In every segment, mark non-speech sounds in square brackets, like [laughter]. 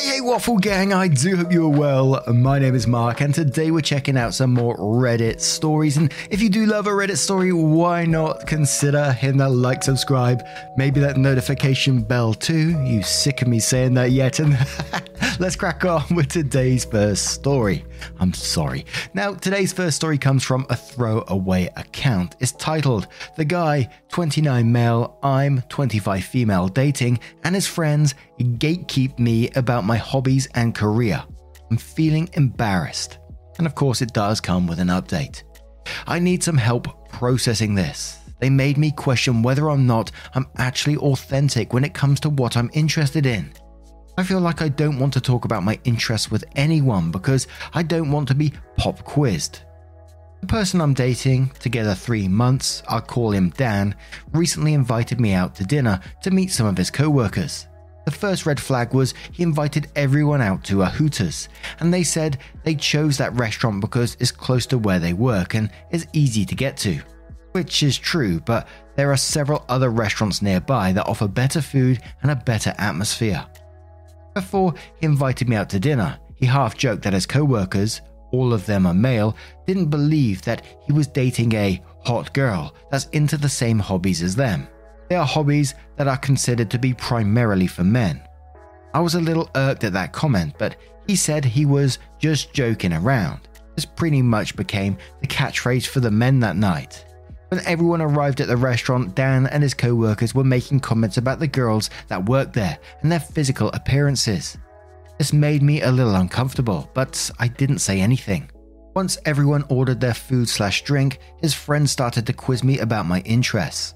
Hey, hey, Waffle Gang, I do hope you're well. My name is Mark, and today we're checking out some more Reddit stories. And if you do love a Reddit story, why not consider hitting that like, subscribe, maybe that notification bell too? You sick of me saying that yet? And [laughs] let's crack on [laughs] with today's first story. I'm sorry. Now, today's first story comes from a throwaway account. It's titled The Guy, 29 Male, I'm 25 Female Dating, and his friends gatekeep me about my hobbies and career. I'm feeling embarrassed. And of course, it does come with an update. I need some help processing this. They made me question whether or not I'm actually authentic when it comes to what I'm interested in. I feel like I don't want to talk about my interests with anyone because I don't want to be pop quizzed. The person I'm dating, together three months, I'll call him Dan, recently invited me out to dinner to meet some of his co workers. The first red flag was he invited everyone out to a Hooters, and they said they chose that restaurant because it's close to where they work and is easy to get to. Which is true, but there are several other restaurants nearby that offer better food and a better atmosphere. Before he invited me out to dinner, he half joked that his co workers, all of them are male, didn't believe that he was dating a hot girl that's into the same hobbies as them. They are hobbies that are considered to be primarily for men. I was a little irked at that comment, but he said he was just joking around. This pretty much became the catchphrase for the men that night. When everyone arrived at the restaurant, Dan and his co workers were making comments about the girls that worked there and their physical appearances. This made me a little uncomfortable, but I didn't say anything. Once everyone ordered their food slash drink, his friends started to quiz me about my interests.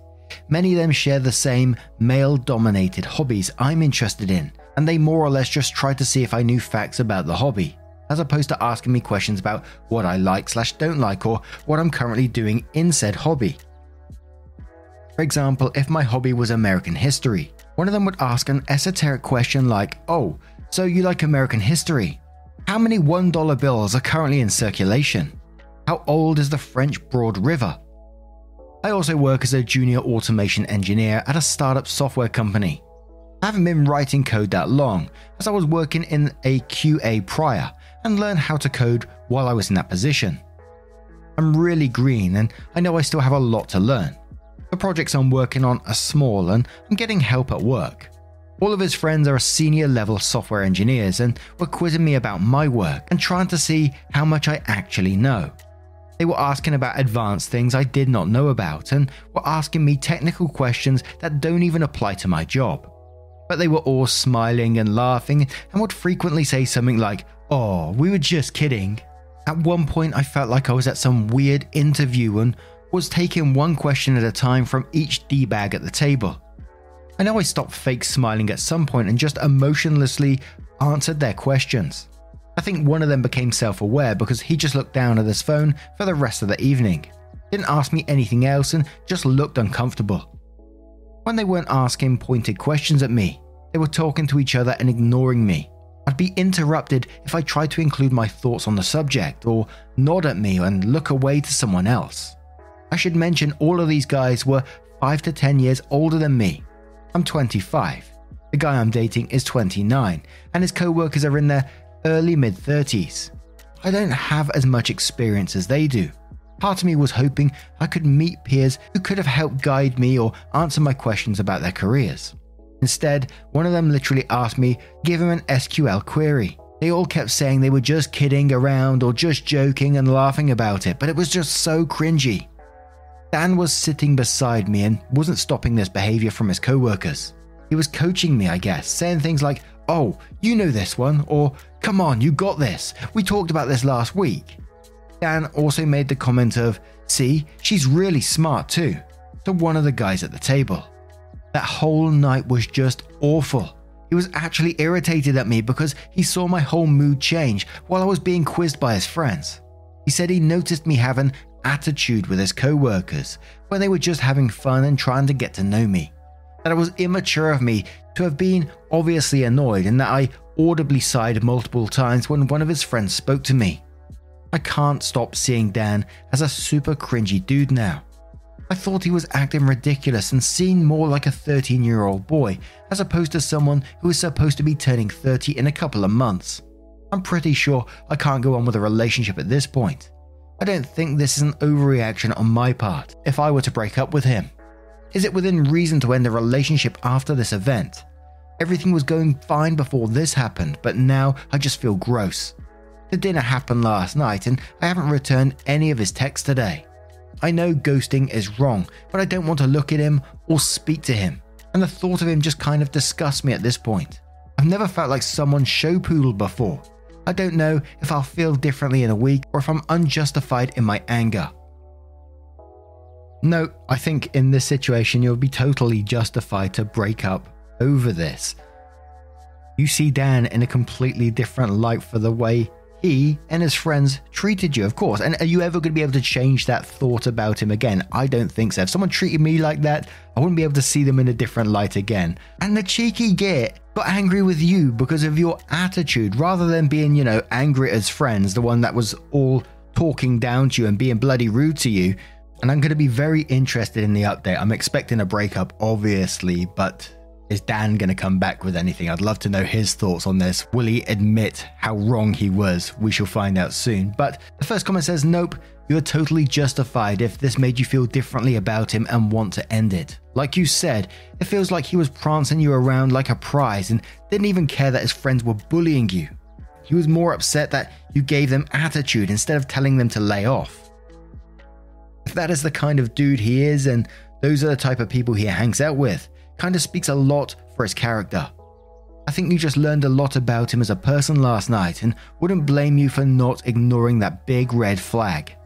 Many of them share the same male dominated hobbies I'm interested in, and they more or less just tried to see if I knew facts about the hobby as opposed to asking me questions about what I like slash don't like or what I'm currently doing in said hobby. For example, if my hobby was American history, one of them would ask an esoteric question like, Oh, so you like American history? How many $1 bills are currently in circulation? How old is the French Broad River? I also work as a junior automation engineer at a startup software company. I haven't been writing code that long, as I was working in a QA prior and learn how to code while I was in that position. I'm really green and I know I still have a lot to learn. The projects I'm working on are small and I'm getting help at work. All of his friends are senior level software engineers and were quizzing me about my work and trying to see how much I actually know. They were asking about advanced things I did not know about and were asking me technical questions that don't even apply to my job. But they were all smiling and laughing and would frequently say something like, Oh, we were just kidding. At one point, I felt like I was at some weird interview and was taking one question at a time from each D bag at the table. I know I stopped fake smiling at some point and just emotionlessly answered their questions. I think one of them became self aware because he just looked down at his phone for the rest of the evening, didn't ask me anything else, and just looked uncomfortable. When they weren't asking pointed questions at me, they were talking to each other and ignoring me. I'd be interrupted if I tried to include my thoughts on the subject or nod at me and look away to someone else. I should mention all of these guys were 5 to 10 years older than me. I'm 25. The guy I'm dating is 29, and his co workers are in their early mid 30s. I don't have as much experience as they do. Part of me was hoping I could meet peers who could have helped guide me or answer my questions about their careers. Instead, one of them literally asked me, give him an SQL query. They all kept saying they were just kidding around or just joking and laughing about it, but it was just so cringy. Dan was sitting beside me and wasn't stopping this behavior from his coworkers. He was coaching me, I guess, saying things like, Oh, you know this one, or Come on, you got this. We talked about this last week. Dan also made the comment of, See, she's really smart too, to one of the guys at the table. That whole night was just awful. He was actually irritated at me because he saw my whole mood change while I was being quizzed by his friends. He said he noticed me having an attitude with his co workers when they were just having fun and trying to get to know me. That it was immature of me to have been obviously annoyed and that I audibly sighed multiple times when one of his friends spoke to me. I can't stop seeing Dan as a super cringy dude now. I thought he was acting ridiculous and seemed more like a 13 year old boy as opposed to someone who is supposed to be turning 30 in a couple of months. I'm pretty sure I can't go on with a relationship at this point. I don't think this is an overreaction on my part if I were to break up with him. Is it within reason to end a relationship after this event? Everything was going fine before this happened, but now I just feel gross. The dinner happened last night and I haven't returned any of his texts today. I know ghosting is wrong, but I don't want to look at him or speak to him, and the thought of him just kind of disgusts me at this point. I've never felt like someone show poodled before. I don't know if I'll feel differently in a week or if I'm unjustified in my anger. No, I think in this situation you'll be totally justified to break up over this. You see Dan in a completely different light for the way he and his friends treated you, of course. And are you ever going to be able to change that thought about him again? I don't think so. If someone treated me like that, I wouldn't be able to see them in a different light again. And the cheeky git got angry with you because of your attitude rather than being, you know, angry as friends, the one that was all talking down to you and being bloody rude to you. And I'm going to be very interested in the update. I'm expecting a breakup, obviously, but is Dan going to come back with anything? I'd love to know his thoughts on this. Will he admit how wrong he was? We shall find out soon. But the first comment says, Nope, you're totally justified if this made you feel differently about him and want to end it. Like you said, it feels like he was prancing you around like a prize and didn't even care that his friends were bullying you. He was more upset that you gave them attitude instead of telling them to lay off. If that is the kind of dude he is, and those are the type of people he hangs out with, kind of speaks a lot for his character. I think you just learned a lot about him as a person last night and wouldn't blame you for not ignoring that big red flag.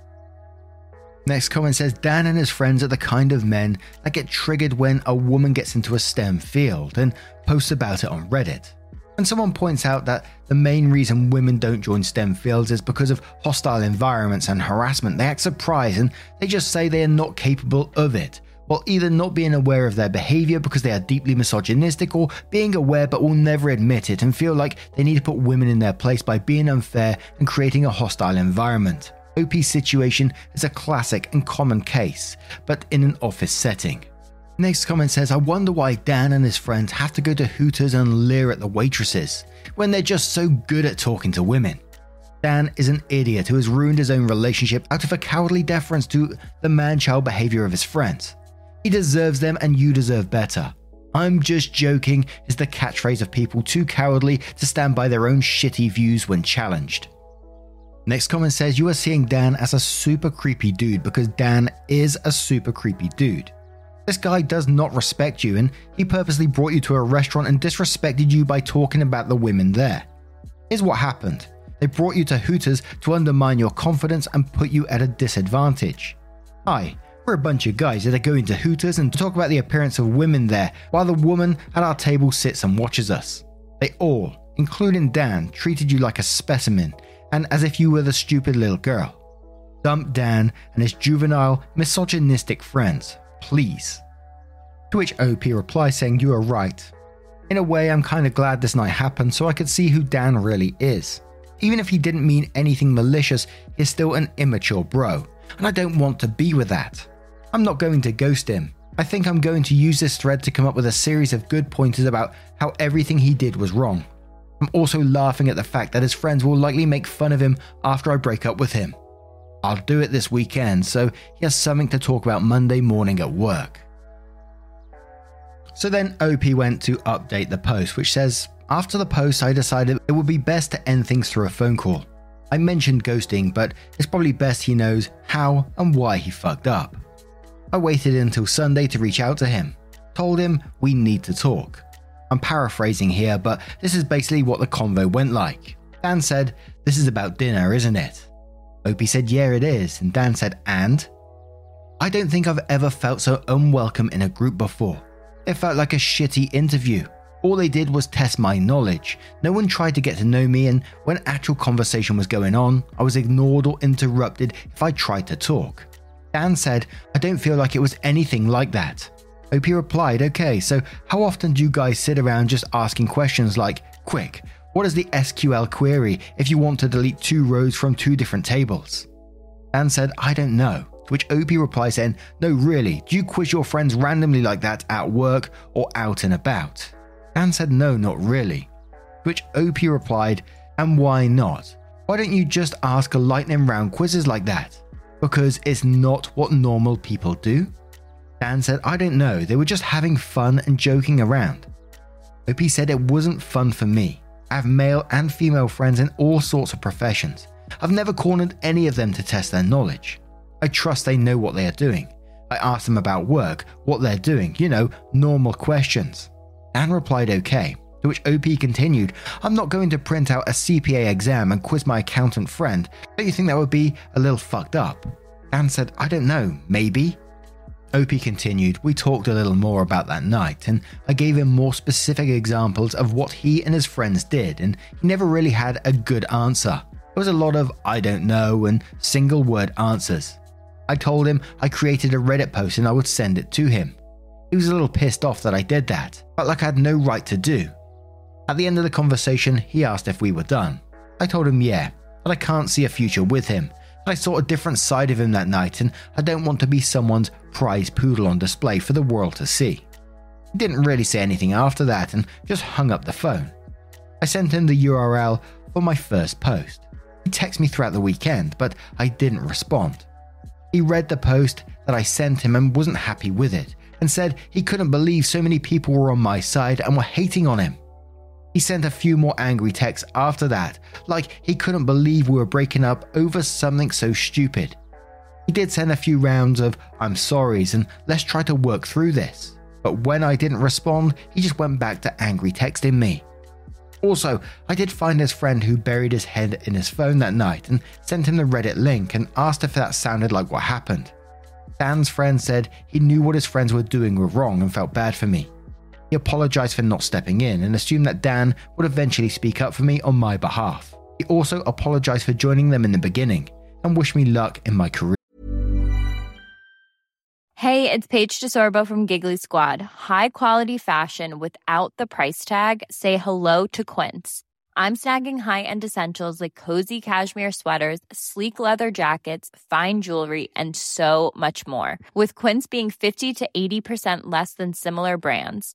Next comment says Dan and his friends are the kind of men that get triggered when a woman gets into a STEM field and posts about it on Reddit. And someone points out that the main reason women don't join STEM fields is because of hostile environments and harassment. They act surprised and they just say they are not capable of it, while either not being aware of their behavior because they are deeply misogynistic or being aware but will never admit it and feel like they need to put women in their place by being unfair and creating a hostile environment. OP's situation is a classic and common case, but in an office setting. Next comment says, I wonder why Dan and his friends have to go to Hooters and leer at the waitresses when they're just so good at talking to women. Dan is an idiot who has ruined his own relationship out of a cowardly deference to the man child behavior of his friends. He deserves them and you deserve better. I'm just joking is the catchphrase of people too cowardly to stand by their own shitty views when challenged. Next comment says you are seeing Dan as a super creepy dude because Dan is a super creepy dude. This guy does not respect you and he purposely brought you to a restaurant and disrespected you by talking about the women there. Here's what happened. They brought you to Hooters to undermine your confidence and put you at a disadvantage. Hi, we're a bunch of guys that are going to Hooters and talk about the appearance of women there while the woman at our table sits and watches us. They all, including Dan, treated you like a specimen and as if you were the stupid little girl. Dump Dan and his juvenile, misogynistic friends, please. To which OP replies saying, You are right. In a way, I'm kind of glad this night happened so I could see who Dan really is. Even if he didn't mean anything malicious, he's still an immature bro, and I don't want to be with that. I'm not going to ghost him. I think I'm going to use this thread to come up with a series of good pointers about how everything he did was wrong. I'm also laughing at the fact that his friends will likely make fun of him after I break up with him. I'll do it this weekend, so he has something to talk about Monday morning at work. So then OP went to update the post, which says, After the post, I decided it would be best to end things through a phone call. I mentioned ghosting, but it's probably best he knows how and why he fucked up. I waited until Sunday to reach out to him, told him we need to talk. I'm paraphrasing here, but this is basically what the convo went like. Dan said, This is about dinner, isn't it? OP said, Yeah, it is. And Dan said, And? I don't think I've ever felt so unwelcome in a group before. It felt like a shitty interview. All they did was test my knowledge. No one tried to get to know me, and when actual conversation was going on, I was ignored or interrupted if I tried to talk. Dan said, I don't feel like it was anything like that. OP replied, Okay, so how often do you guys sit around just asking questions like, Quick, what is the SQL query if you want to delete two rows from two different tables? Dan said, I don't know. To which OP replies saying, No, really, do you quiz your friends randomly like that at work or out and about? Dan said, No, not really. To which OP replied, And why not? Why don't you just ask a lightning round quizzes like that? Because it's not what normal people do? Dan said, I don't know, they were just having fun and joking around. OP said it wasn't fun for me. I have male and female friends in all sorts of professions. I've never cornered any of them to test their knowledge. I trust they know what they are doing. I ask them about work, what they're doing, you know, normal questions. Dan replied okay, to which OP continued, I'm not going to print out a CPA exam and quiz my accountant friend. Don't you think that would be a little fucked up? Dan said, I don't know, maybe? OP continued, we talked a little more about that night, and I gave him more specific examples of what he and his friends did, and he never really had a good answer. There was a lot of I don't know and single word answers. I told him I created a Reddit post and I would send it to him. He was a little pissed off that I did that, felt like I had no right to do. At the end of the conversation, he asked if we were done. I told him yeah, that I can't see a future with him, I saw a different side of him that night, and I don't want to be someone's prize poodle on display for the world to see. He didn't really say anything after that and just hung up the phone. I sent him the URL for my first post. He texted me throughout the weekend, but I didn't respond. He read the post that I sent him and wasn't happy with it, and said he couldn't believe so many people were on my side and were hating on him. He sent a few more angry texts after that, like he couldn't believe we were breaking up over something so stupid. He did send a few rounds of I'm sorry's and let's try to work through this. But when I didn't respond, he just went back to angry texting me. Also, I did find his friend who buried his head in his phone that night and sent him the Reddit link and asked if that sounded like what happened. Dan's friend said he knew what his friends were doing were wrong and felt bad for me. He apologized for not stepping in and assumed that Dan would eventually speak up for me on my behalf. He also apologized for joining them in the beginning and wished me luck in my career. Hey, it's Paige DeSorbo from Giggly Squad. High quality fashion without the price tag? Say hello to Quince. I'm snagging high end essentials like cozy cashmere sweaters, sleek leather jackets, fine jewelry, and so much more. With Quince being 50 to 80% less than similar brands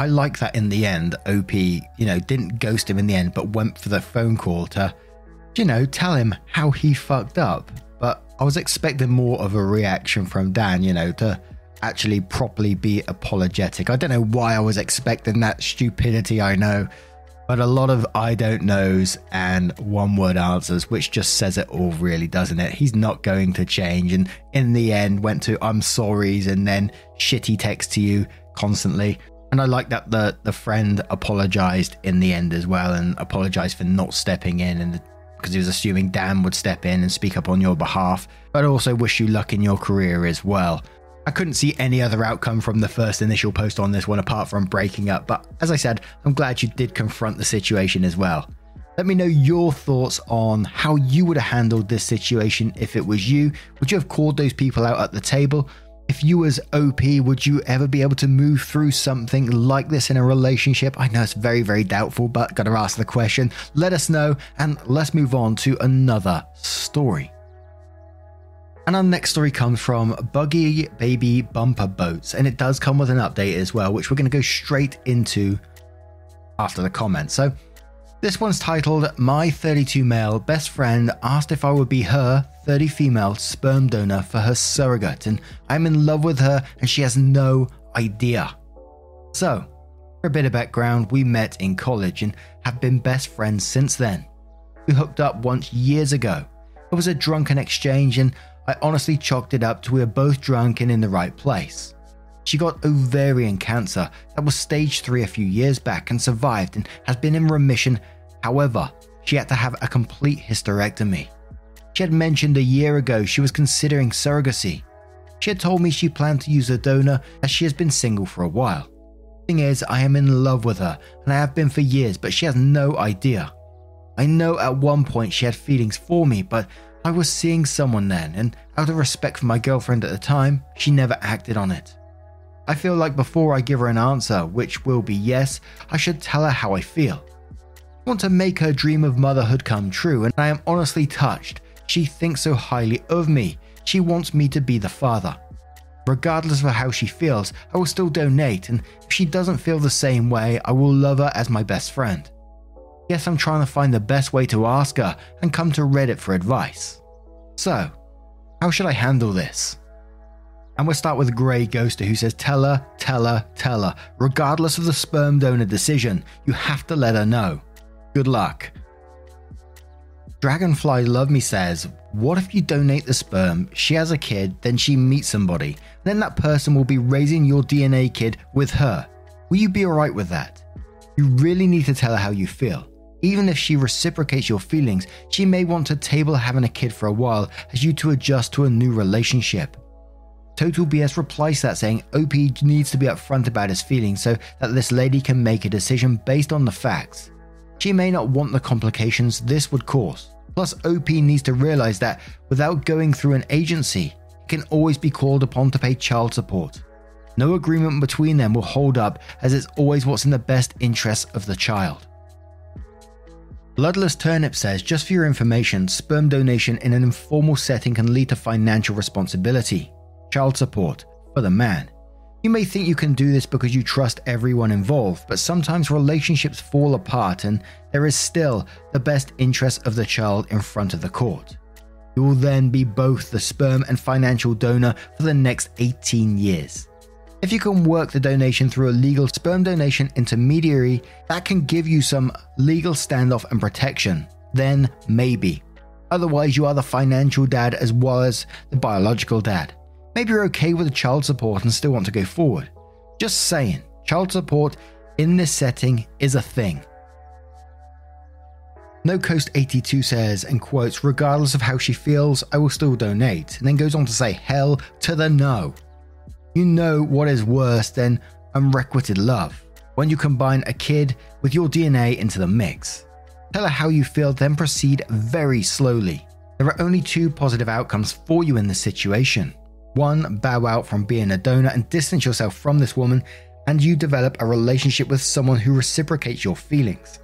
I like that in the end, OP, you know, didn't ghost him in the end, but went for the phone call to, you know, tell him how he fucked up. But I was expecting more of a reaction from Dan, you know, to actually properly be apologetic. I don't know why I was expecting that stupidity, I know, but a lot of I don't knows and one word answers, which just says it all, really, doesn't it? He's not going to change. And in the end, went to I'm sorry's and then shitty text to you constantly. And I like that the the friend apologized in the end as well and apologized for not stepping in and because he was assuming Dan would step in and speak up on your behalf. But also wish you luck in your career as well. I couldn't see any other outcome from the first initial post on this one apart from breaking up, but as I said, I'm glad you did confront the situation as well. Let me know your thoughts on how you would have handled this situation if it was you. Would you have called those people out at the table? If you was OP, would you ever be able to move through something like this in a relationship? I know it's very, very doubtful, but gotta ask the question. Let us know and let's move on to another story. And our next story comes from Buggy Baby Bumper Boats, and it does come with an update as well, which we're going to go straight into after the comments. So, this one's titled My 32 male best friend asked if I would be her 30 female sperm donor for her surrogate, and I'm in love with her and she has no idea. So, for a bit of background, we met in college and have been best friends since then. We hooked up once years ago. It was a drunken exchange, and I honestly chalked it up to we were both drunk and in the right place. She got ovarian cancer that was stage 3 a few years back and survived and has been in remission. However, she had to have a complete hysterectomy. She had mentioned a year ago she was considering surrogacy. She had told me she planned to use a donor as she has been single for a while. Thing is, I am in love with her and I have been for years, but she has no idea. I know at one point she had feelings for me, but I was seeing someone then, and out of respect for my girlfriend at the time, she never acted on it. I feel like before I give her an answer, which will be yes, I should tell her how I feel. I want to make her dream of motherhood come true, and I am honestly touched. She thinks so highly of me. She wants me to be the father. Regardless of how she feels, I will still donate, and if she doesn't feel the same way, I will love her as my best friend. Yes, I'm trying to find the best way to ask her and come to Reddit for advice. So, how should I handle this? And we'll start with Grey Ghoster, who says, Tell her, tell her, tell her. Regardless of the sperm donor decision, you have to let her know. Good luck. Dragonfly Love Me says, What if you donate the sperm, she has a kid, then she meets somebody, then that person will be raising your DNA kid with her? Will you be alright with that? You really need to tell her how you feel. Even if she reciprocates your feelings, she may want to table having a kid for a while as you to adjust to a new relationship. Total BS replies to that saying OP needs to be upfront about his feelings so that this lady can make a decision based on the facts. She may not want the complications this would cause. Plus, OP needs to realize that without going through an agency, he can always be called upon to pay child support. No agreement between them will hold up as it's always what's in the best interests of the child. Bloodless Turnip says, just for your information, sperm donation in an informal setting can lead to financial responsibility, child support, for the man. You may think you can do this because you trust everyone involved, but sometimes relationships fall apart and there is still the best interest of the child in front of the court. You will then be both the sperm and financial donor for the next 18 years. If you can work the donation through a legal sperm donation intermediary that can give you some legal standoff and protection, then maybe. Otherwise, you are the financial dad as well as the biological dad. Maybe you're okay with the child support and still want to go forward. Just saying, child support in this setting is a thing. No Coast 82 says, and quotes, regardless of how she feels, I will still donate, and then goes on to say, hell to the no. You know what is worse than unrequited love when you combine a kid with your DNA into the mix. Tell her how you feel, then proceed very slowly. There are only two positive outcomes for you in this situation. One, bow out from being a donor and distance yourself from this woman, and you develop a relationship with someone who reciprocates your feelings.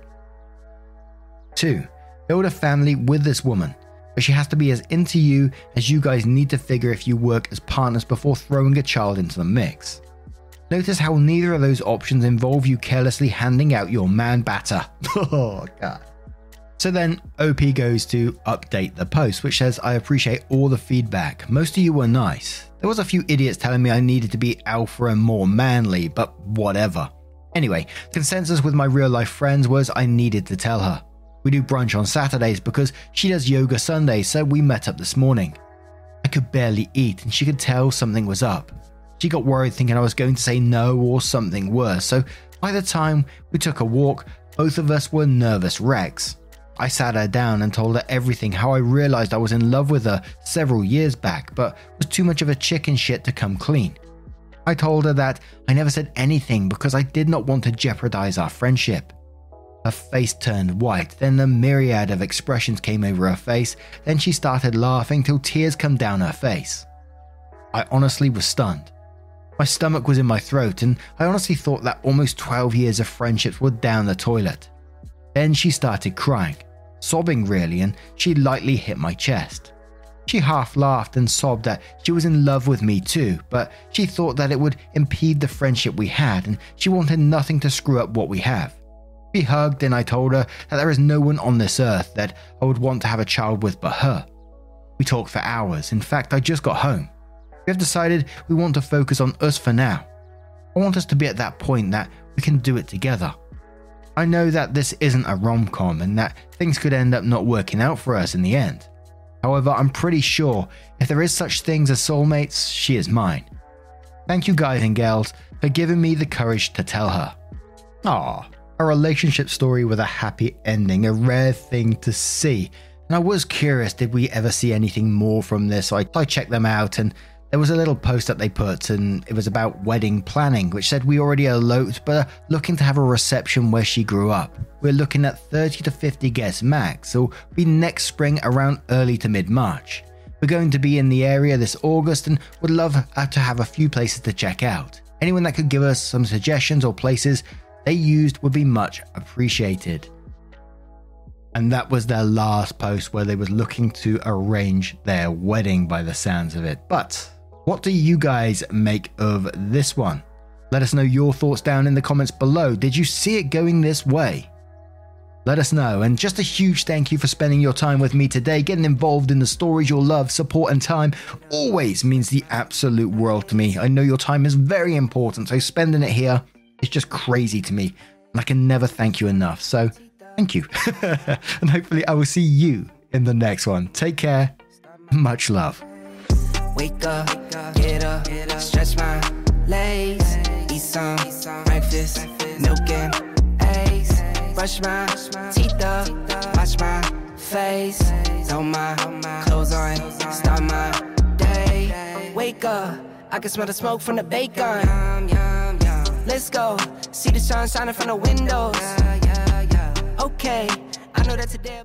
Two, build a family with this woman but she has to be as into you as you guys need to figure if you work as partners before throwing a child into the mix. Notice how neither of those options involve you carelessly handing out your man batter. [laughs] oh, God. So then OP goes to update the post, which says, I appreciate all the feedback. Most of you were nice. There was a few idiots telling me I needed to be alpha and more manly, but whatever. Anyway, consensus with my real life friends was I needed to tell her. We do brunch on Saturdays because she does yoga Sundays, so we met up this morning. I could barely eat, and she could tell something was up. She got worried thinking I was going to say no or something worse, so by the time we took a walk, both of us were nervous wrecks. I sat her down and told her everything how I realized I was in love with her several years back, but was too much of a chicken shit to come clean. I told her that I never said anything because I did not want to jeopardize our friendship. Her face turned white, then a myriad of expressions came over her face, then she started laughing till tears come down her face. I honestly was stunned. My stomach was in my throat, and I honestly thought that almost 12 years of friendships were down the toilet. Then she started crying, sobbing really, and she lightly hit my chest. She half laughed and sobbed that she was in love with me too, but she thought that it would impede the friendship we had and she wanted nothing to screw up what we have. We hugged and I told her that there is no one on this earth that I would want to have a child with but her. We talked for hours. In fact, I just got home. We have decided we want to focus on us for now. I want us to be at that point that we can do it together. I know that this isn't a rom com and that things could end up not working out for us in the end. However, I'm pretty sure if there is such things as soulmates, she is mine. Thank you guys and girls for giving me the courage to tell her. Ah, a relationship story with a happy ending, a rare thing to see. And I was curious, did we ever see anything more from this? So I, I checked them out and there was a little post that they put, and it was about wedding planning, which said we already eloped, but are looking to have a reception where she grew up. We're looking at 30 to 50 guests max, so be next spring around early to mid March. We're going to be in the area this August and would love to have a few places to check out. Anyone that could give us some suggestions or places they used would be much appreciated. And that was their last post where they were looking to arrange their wedding by the sounds of it. But what do you guys make of this one? Let us know your thoughts down in the comments below. Did you see it going this way? Let us know. And just a huge thank you for spending your time with me today. Getting involved in the stories your love, support, and time always means the absolute world to me. I know your time is very important, so spending it here is just crazy to me. And I can never thank you enough. So thank you. [laughs] and hopefully, I will see you in the next one. Take care. Much love. Wake up, get up, stretch my legs, eat some breakfast, milk and eggs, brush my teeth up, wash my face, throw my clothes on, start my day. Wake up, I can smell the smoke from the bacon. Let's go, see the sun shining from the windows. Okay, I know that today.